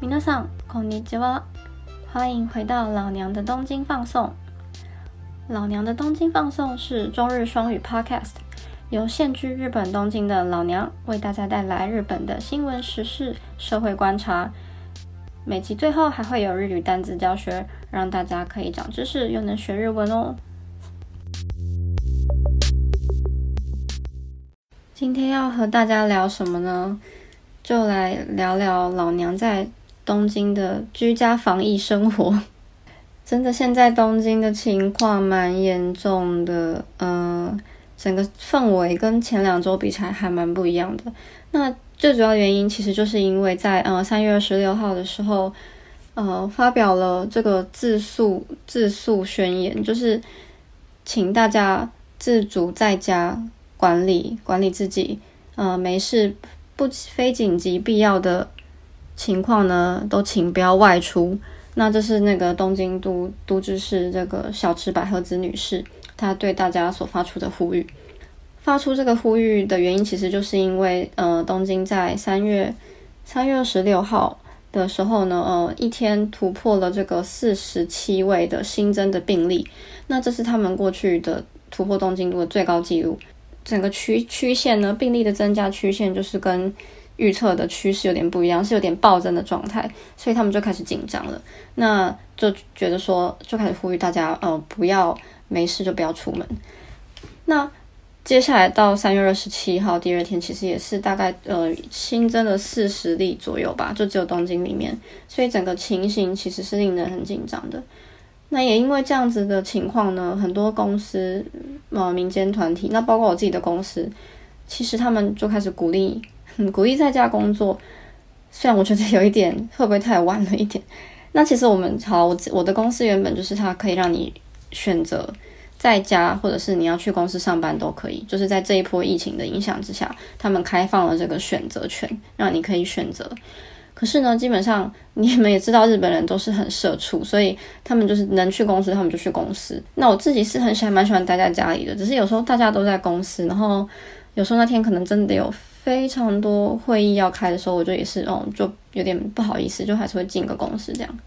皆さんこんにちは，欢迎回到老娘的东京放送。老娘的东京放送是中日双语 Podcast，由现居日本东京的老娘为大家带来日本的新闻时事、社会观察。每集最后还会有日语单词教学，让大家可以长知识又能学日文哦。今天要和大家聊什么呢？就来聊聊老娘在 东京的居家防疫生活。真的，现在东京的情况蛮严重的，嗯，整个氛围跟前两周比起来还蛮不一样的。那最主要原因其实就是因为在呃三月二十六号的时候，呃发表了这个自诉自诉宣言，就是请大家自主在家。管理管理自己，呃，没事不非紧急必要的情况呢，都请不要外出。那这是那个东京都都知事这个小池百合子女士，她对大家所发出的呼吁。发出这个呼吁的原因，其实就是因为，呃，东京在三月三月二十六号的时候呢，呃，一天突破了这个四十七位的新增的病例，那这是他们过去的突破东京都的最高纪录。整个曲曲线呢，病例的增加曲线就是跟预测的趋势有点不一样，是有点暴增的状态，所以他们就开始紧张了。那就觉得说，就开始呼吁大家，呃，不要没事就不要出门。那接下来到三月二十七号第二天，其实也是大概呃新增了四十例左右吧，就只有东京里面，所以整个情形其实是令人很紧张的。那也因为这样子的情况呢，很多公司、呃民间团体，那包括我自己的公司，其实他们就开始鼓励，嗯鼓励在家工作。虽然我觉得有一点会不会太晚了一点？那其实我们好，我我的公司原本就是它可以让你选择在家，或者是你要去公司上班都可以。就是在这一波疫情的影响之下，他们开放了这个选择权，让你可以选择。可是呢，基本上你们也知道，日本人都是很社畜，所以他们就是能去公司，他们就去公司。那我自己是很喜欢，蛮喜欢待在家里的。只是有时候大家都在公司，然后有时候那天可能真的有非常多会议要开的时候，我就也是哦，就有点不好意思，就还是会进个公司这样。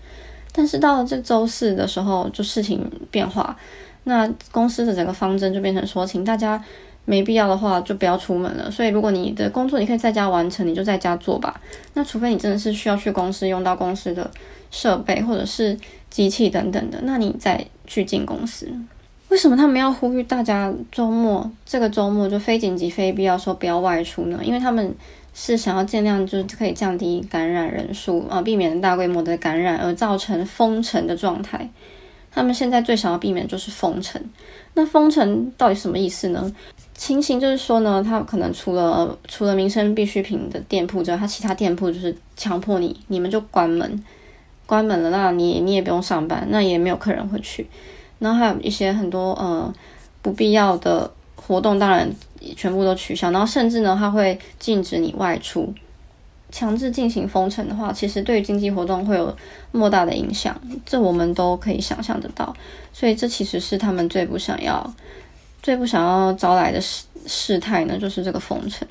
但是到了这周四的时候，就事情变化，那公司的整个方针就变成说，请大家。没必要的话就不要出门了。所以如果你的工作你可以在家完成，你就在家做吧。那除非你真的是需要去公司用到公司的设备或者是机器等等的，那你再去进公司。为什么他们要呼吁大家周末这个周末就非紧急非必要说不要外出呢？因为他们是想要尽量就是可以降低感染人数啊，避免大规模的感染而造成封城的状态。他们现在最想要避免就是封城。那封城到底什么意思呢？情形就是说呢，他可能除了除了民生必需品的店铺之外，他其他店铺就是强迫你，你们就关门，关门了，那你你也不用上班，那也没有客人会去。然后还有一些很多呃不必要的活动，当然全部都取消。然后甚至呢，他会禁止你外出，强制进行封城的话，其实对于经济活动会有莫大的影响，这我们都可以想象得到。所以这其实是他们最不想要。最不想要招来的事事态呢，就是这个封城。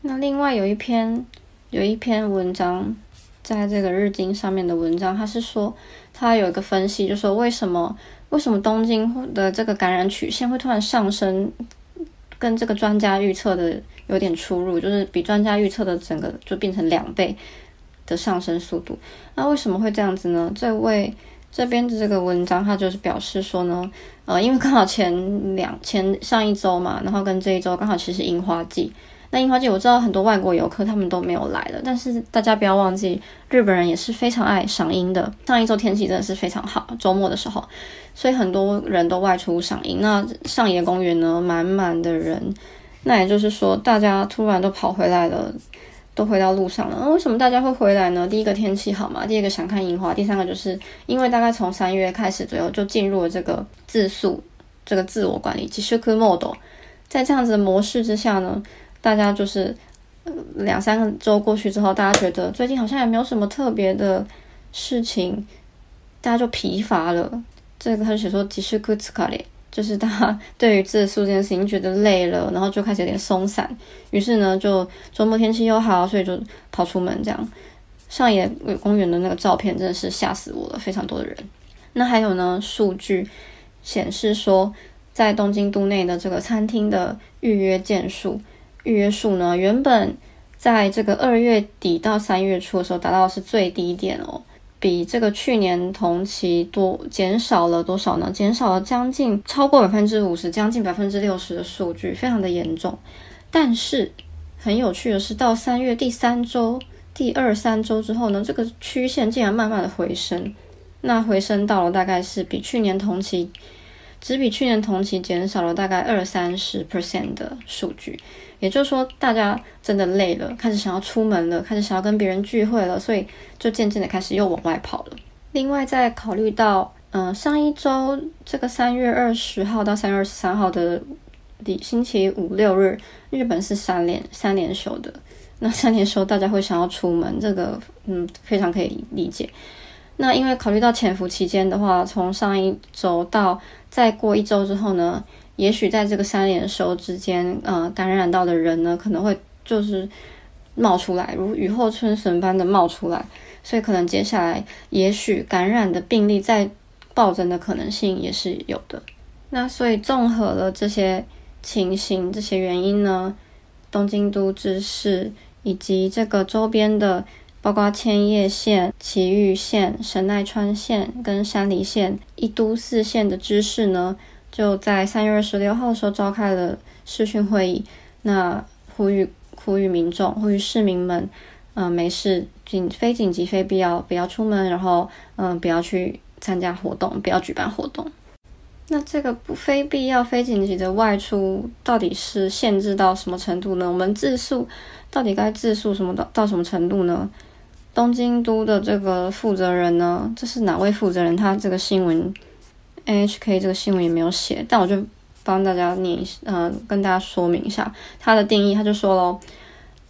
那另外有一篇有一篇文章，在这个日经上面的文章，他是说他有一个分析，就说为什么为什么东京的这个感染曲线会突然上升，跟这个专家预测的有点出入，就是比专家预测的整个就变成两倍的上升速度。那为什么会这样子呢？这位。这边的这个文章，它就是表示说呢，呃，因为刚好前两前上一周嘛，然后跟这一周刚好其实樱花季。那樱花季我知道很多外国游客他们都没有来了，但是大家不要忘记，日本人也是非常爱赏樱的。上一周天气真的是非常好，周末的时候，所以很多人都外出赏樱。那上野公园呢，满满的人，那也就是说大家突然都跑回来了。都回到路上了，那为什么大家会回来呢？第一个天气好嘛，第二个想看樱花，第三个就是因为大概从三月开始左右就进入了这个自述、这个自我管理，即 s model。在这样子的模式之下呢，大家就是两三个周过去之后，大家觉得最近好像也没有什么特别的事情，大家就疲乏了。这个他就写说即 s u k u 就是他对于自述这件事情觉得累了，然后就开始有点松散，于是呢，就周末天气又好，所以就跑出门这样。上野公园的那个照片真的是吓死我了，非常多的人。那还有呢，数据显示说，在东京都内的这个餐厅的预约件数、预约数呢，原本在这个二月底到三月初的时候达到是最低点哦。比这个去年同期多减少了多少呢？减少了将近超过百分之五十，将近百分之六十的数据，非常的严重。但是很有趣的是，到三月第三周、第二三周之后呢，这个曲线竟然慢慢的回升，那回升到了大概是比去年同期，只比去年同期减少了大概二三十 percent 的数据。也就是说，大家真的累了，开始想要出门了，开始想要跟别人聚会了，所以就渐渐的开始又往外跑了。另外，再考虑到，嗯，上一周这个三月二十号到三月二十三号的星期五六日，日本是三连三连休的。那三连休，大家会想要出门，这个嗯非常可以理解。那因为考虑到潜伏期间的话，从上一周到再过一周之后呢？也许在这个三连收之间，呃，感染到的人呢，可能会就是冒出来，如雨后春笋般的冒出来，所以可能接下来也许感染的病例再暴增的可能性也是有的。那所以综合了这些情形、这些原因呢，东京都知事以及这个周边的，包括千叶县、埼玉县、神奈川县跟山梨县一都四县的知事呢。就在三月二十六号的时候召开了视讯会议，那呼吁呼吁民众，呼吁市民们，嗯，没事，紧非紧急非必要不要出门，然后嗯，不要去参加活动，不要举办活动。那这个不非必要非紧急的外出到底是限制到什么程度呢？我们自诉到底该自诉什么到到什么程度呢？东京都的这个负责人呢？这是哪位负责人？他这个新闻。NHK 这个新闻也没有写，但我就帮大家念，呃，跟大家说明一下他的定义。他就说喽，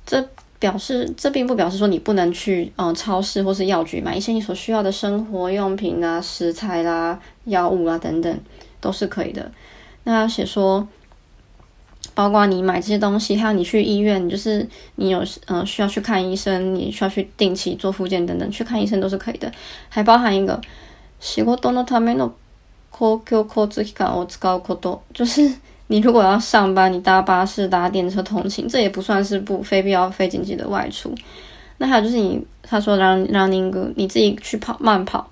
这表示这并不表示说你不能去嗯超市或是药局买一些你所需要的生活用品啊、食材啦、药物啊等等都是可以的。那写说，包括你买这些东西，还有你去医院，就是你有嗯需要去看医生，你需要去定期做复健等等，去看医生都是可以的。还包含一个仕事のための公共交通機関を使うこと，就是你如果要上班，你搭巴士、搭电车通勤，这也不算是不非必要、非紧急的外出。那还有就是你，他说让让宁哥你自己去跑慢跑，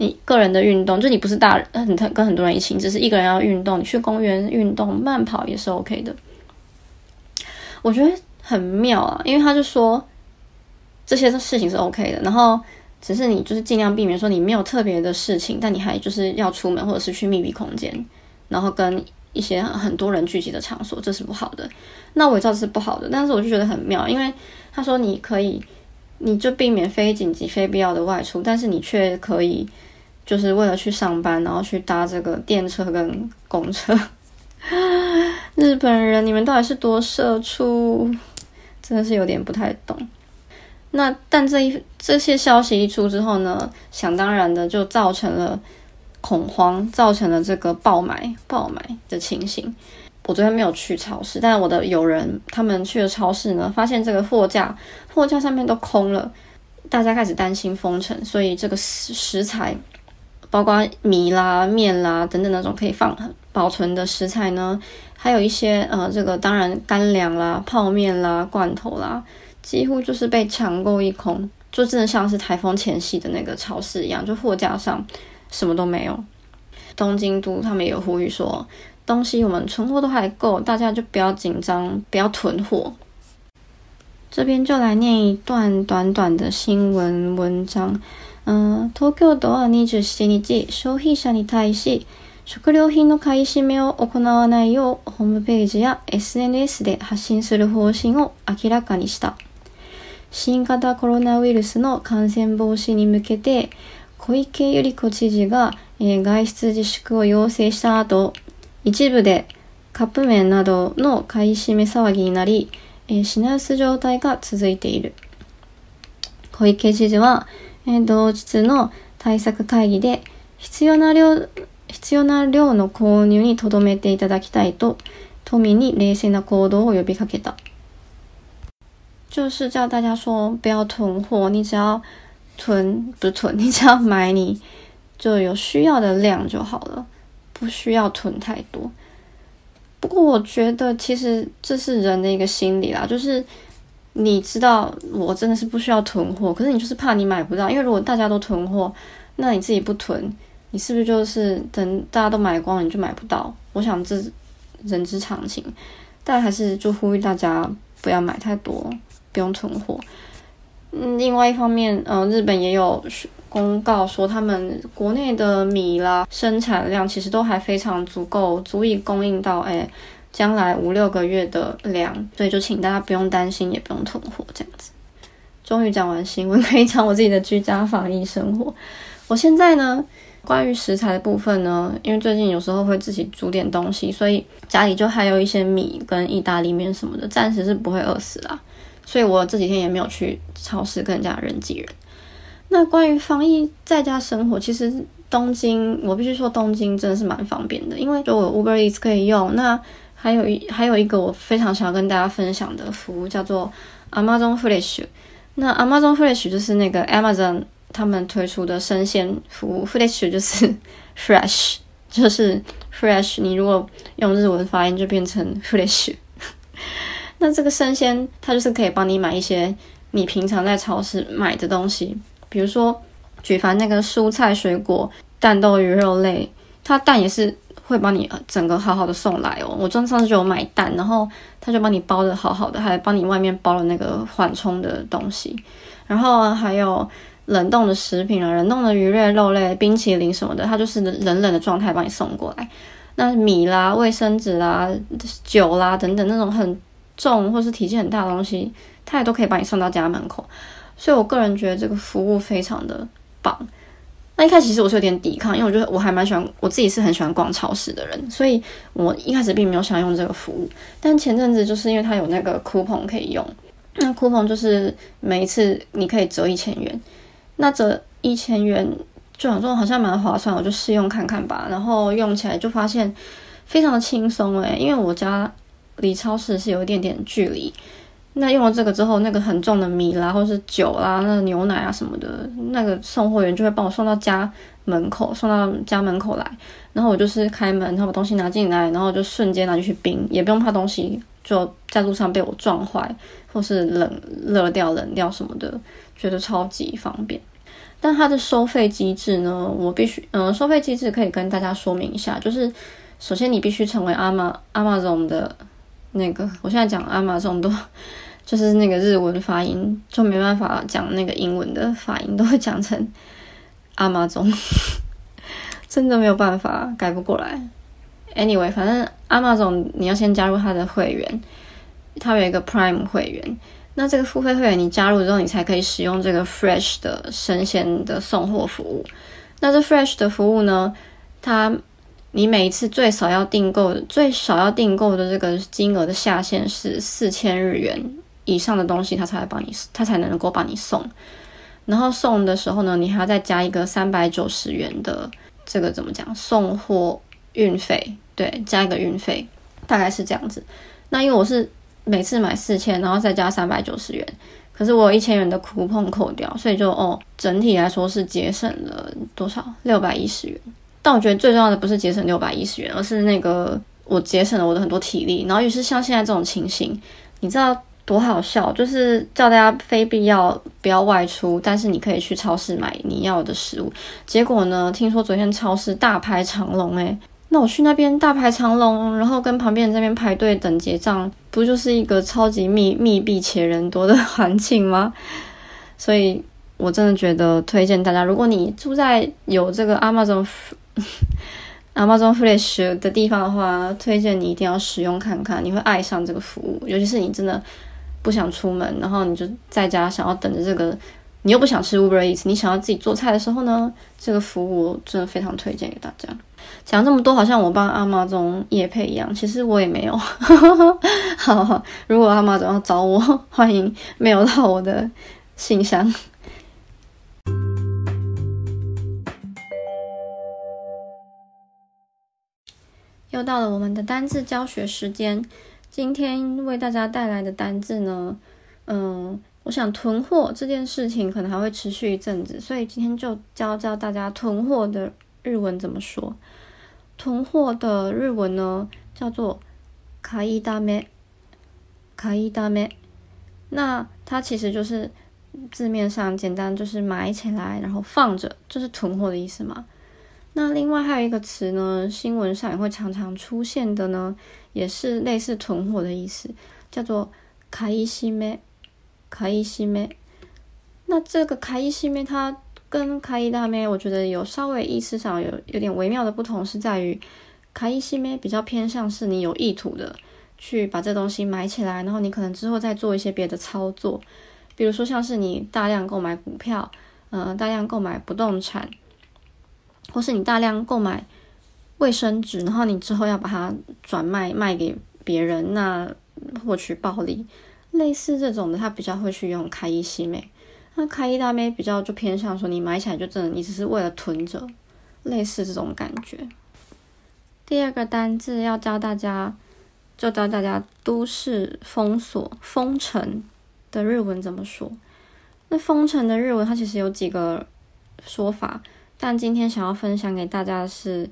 你个人的运动，就你不是大人，很跟很多人一起，只是一个人要运动，你去公园运动慢跑也是 OK 的。我觉得很妙啊，因为他就说这些事情是 OK 的，然后。只是你就是尽量避免说你没有特别的事情，但你还就是要出门或者是去密闭空间，然后跟一些很多人聚集的场所，这是不好的。那我也知道是不好的，但是我就觉得很妙，因为他说你可以，你就避免非紧急、非必要的外出，但是你却可以就是为了去上班，然后去搭这个电车跟公车。日本人，你们到底是多社畜？真的是有点不太懂。那但这一这些消息一出之后呢，想当然的就造成了恐慌，造成了这个爆买爆买的情形。我昨天没有去超市，但是我的友人他们去了超市呢，发现这个货架货架上面都空了，大家开始担心封城，所以这个食食材，包括米啦、面啦等等那种可以放保存的食材呢，还有一些呃这个当然干粮啦、泡面啦、罐头啦。几乎就是被抢购一空，就真的像是台风前夕的那个超市一样，就货架上什么都没有。东京都他们也有呼吁说，东西我们存货都还够，大家就不要紧张，不要囤货。这边就来念一段短短的新闻文章。東京都は27日、消費者に対し食料品の買い占めを行わないようホームページや SNS で発信する方針を明らかにした。新型コロナウイルスの感染防止に向けて小池百合子知事が、えー、外出自粛を要請した後一部でカップ麺などの買い占め騒ぎになり、えー、品薄状態が続いている小池知事は、えー、同日の対策会議で必要な量必要な量の購入に留めていただきたいと都民に冷静な行動を呼びかけた。就是叫大家说不要囤货，你只要囤不是囤，你只要买你就有需要的量就好了，不需要囤太多。不过我觉得其实这是人的一个心理啦，就是你知道我真的是不需要囤货，可是你就是怕你买不到，因为如果大家都囤货，那你自己不囤，你是不是就是等大家都买光你就买不到？我想这人之常情，但还是就呼吁大家不要买太多，不用囤货。嗯，另外一方面，嗯，日本也有。公告说，他们国内的米啦生产量其实都还非常足够，足以供应到哎将来五六个月的量，所以就请大家不用担心，也不用囤货这样子。终于讲完新闻，可以讲我自己的居家防疫生活。我现在呢，关于食材的部分呢，因为最近有时候会自己煮点东西，所以家里就还有一些米跟意大利面什么的，暂时是不会饿死啦。所以我这几天也没有去超市跟人家人挤人。那关于防疫在家生活，其实东京我必须说东京真的是蛮方便的，因为就我 Uber Eats 可以用。那还有一还有一个我非常想要跟大家分享的服务叫做 Amazon Fresh。那 Amazon Fresh 就是那个 Amazon 他们推出的生鲜服务，Fresh 就是 fresh，就是 fresh。你如果用日文发音就变成 fresh。那这个生鲜它就是可以帮你买一些你平常在超市买的东西。比如说，举凡那个蔬菜、水果、蛋、豆、鱼、肉类，它蛋也是会帮你整个好好的送来哦。我上次就有买蛋，然后他就帮你包的好好的，还帮你外面包了那个缓冲的东西。然后还有冷冻的食品啊，冷冻的鱼类、肉类、冰淇淋什么的，它就是冷冷的状态帮你送过来。那米啦、卫生纸啦、酒啦等等那种很重或是体积很大的东西，它也都可以帮你送到家门口。所以，我个人觉得这个服务非常的棒。那一开始其实我是有点抵抗，因为我觉得我还蛮喜欢，我自己是很喜欢逛超市的人，所以我一开始并没有想用这个服务。但前阵子就是因为它有那个 coupon 可以用，那 coupon 就是每一次你可以折一千元，那折一千元就想说好像蛮划算，我就试用看看吧。然后用起来就发现非常的轻松诶，因为我家离超市是有一点点距离。那用了这个之后，那个很重的米啦，或是酒啦，那个牛奶啊什么的，那个送货员就会帮我送到家门口，送到家门口来。然后我就是开门，然后把东西拿进来，然后就瞬间拿进去冰，也不用怕东西就在路上被我撞坏，或是冷热掉、冷掉什么的，觉得超级方便。但它的收费机制呢，我必须，嗯，收费机制可以跟大家说明一下，就是首先你必须成为阿玛阿玛总的。那个，我现在讲阿玛总都就是那个日文发音，就没办法讲那个英文的发音，都会讲成阿玛总，真的没有办法改不过来。Anyway，反正阿玛总你要先加入他的会员，他有一个 Prime 会员，那这个付费会员你加入之后，你才可以使用这个 Fresh 的生鲜的送货服务。那这 Fresh 的服务呢，它你每一次最少要订购的最少要订购的这个金额的下限是四千日元以上的东西，他才会帮你，他才能够帮你送。然后送的时候呢，你还要再加一个三百九十元的这个怎么讲送货运费？对，加一个运费，大概是这样子。那因为我是每次买四千，然后再加三百九十元，可是我有一千元的库碰扣掉，所以就哦，整体来说是节省了多少？六百一十元。但我觉得最重要的不是节省六百一十元，而是那个我节省了我的很多体力。然后也是像现在这种情形，你知道多好笑？就是叫大家非必要不要外出，但是你可以去超市买你要的食物。结果呢，听说昨天超市大排长龙，诶，那我去那边大排长龙，然后跟旁边人这边排队等结账，不就是一个超级密密闭且人多的 环境吗？所以我真的觉得推荐大家，如果你住在有这个 Amazon。Amazon Fresh 的地方的话，推荐你一定要使用看看，你会爱上这个服务。尤其是你真的不想出门，然后你就在家想要等着这个，你又不想吃 Uber Eats，你想要自己做菜的时候呢，这个服务真的非常推荐给大家。讲这么多，好像我帮阿妈总夜配一样，其实我也没有。好，如果阿妈总要找我，欢迎 mail 到我的信箱。又到了我们的单字教学时间。今天为大家带来的单字呢，嗯，我想囤货这件事情可能还会持续一阵子，所以今天就教教大家囤货的日文怎么说。囤货的日文呢叫做卡伊达咩，卡伊达咩。那它其实就是字面上简单就是买起来然后放着，就是囤货的意思嘛。那另外还有一个词呢，新闻上也会常常出现的呢，也是类似囤货的意思，叫做卡伊西梅。卡伊西妹，那这个卡伊西妹，它跟卡伊大咩，我觉得有稍微意思上有有点微妙的不同，是在于卡伊西妹比较偏向是你有意图的去把这东西买起来，然后你可能之后再做一些别的操作，比如说像是你大量购买股票，呃，大量购买不动产，或是你大量购买卫生纸，然后你之后要把它转卖卖给别人，那获取暴利。类似这种的，他比较会去用开一西美，那开一大妹比较就偏向说你买起来就真的，你只是为了囤着，类似这种感觉。第二个单字要教大家，就教大家都市封锁、封城的日文怎么说。那封城的日文它其实有几个说法，但今天想要分享给大家的是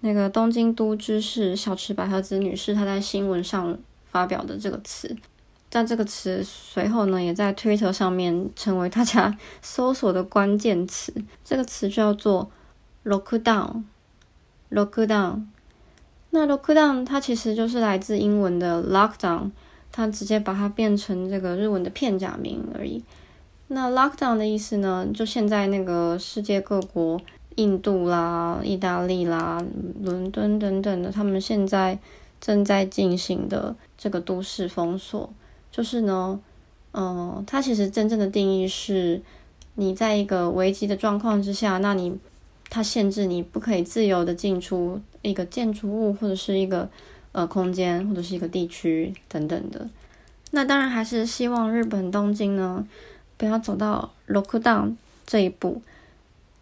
那个东京都知事小池百合子女士她在新闻上发表的这个词。但这个词随后呢，也在 Twitter 上面成为大家 搜索的关键词。这个词叫做 lockdown。lockdown。那 lockdown 它其实就是来自英文的 lockdown，它直接把它变成这个日文的片假名而已。那 lockdown 的意思呢，就现在那个世界各国，印度啦、意大利啦、伦敦等等的，他们现在正在进行的这个都市封锁。就是呢，嗯，它其实真正的定义是，你在一个危机的状况之下，那你它限制你不可以自由的进出一个建筑物或者是一个呃空间或者是一个地区等等的。那当然还是希望日本东京呢不要走到 lockdown 这一步。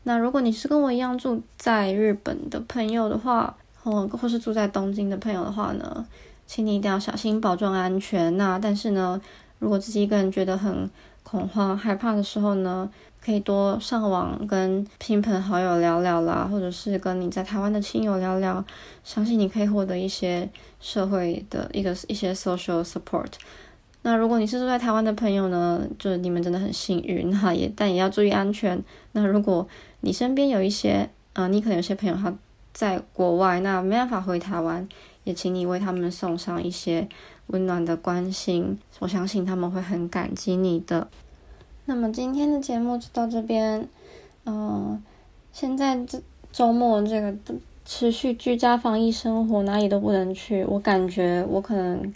那如果你是跟我一样住在日本的朋友的话，或或是住在东京的朋友的话呢？请你一定要小心，保重安全。那但是呢，如果自己一个人觉得很恐慌、害怕的时候呢，可以多上网跟亲朋好友聊聊啦，或者是跟你在台湾的亲友聊聊，相信你可以获得一些社会的一个一些 social support。那如果你是住在台湾的朋友呢，就你们真的很幸运，那也但也要注意安全。那如果你身边有一些，呃，你可能有些朋友他在国外，那没办法回台湾。也请你为他们送上一些温暖的关心，我相信他们会很感激你的。那么今天的节目就到这边，嗯，现在这周末这个持续居家防疫生活，哪里都不能去，我感觉我可能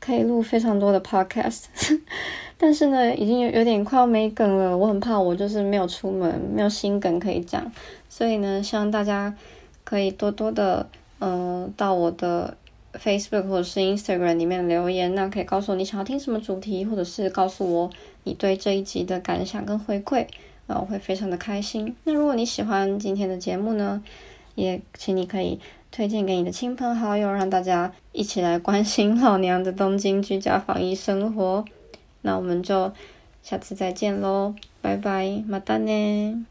可以录非常多的 podcast，但是呢，已经有有点快要没梗了，我很怕我就是没有出门，没有新梗可以讲，所以呢，希望大家可以多多的。嗯，到我的 Facebook 或者是 Instagram 里面留言，那可以告诉我你想要听什么主题，或者是告诉我你对这一集的感想跟回馈，啊，我会非常的开心。那如果你喜欢今天的节目呢，也请你可以推荐给你的亲朋好友，让大家一起来关心老娘的东京居家防疫生活。那我们就下次再见喽，拜拜，马达呢。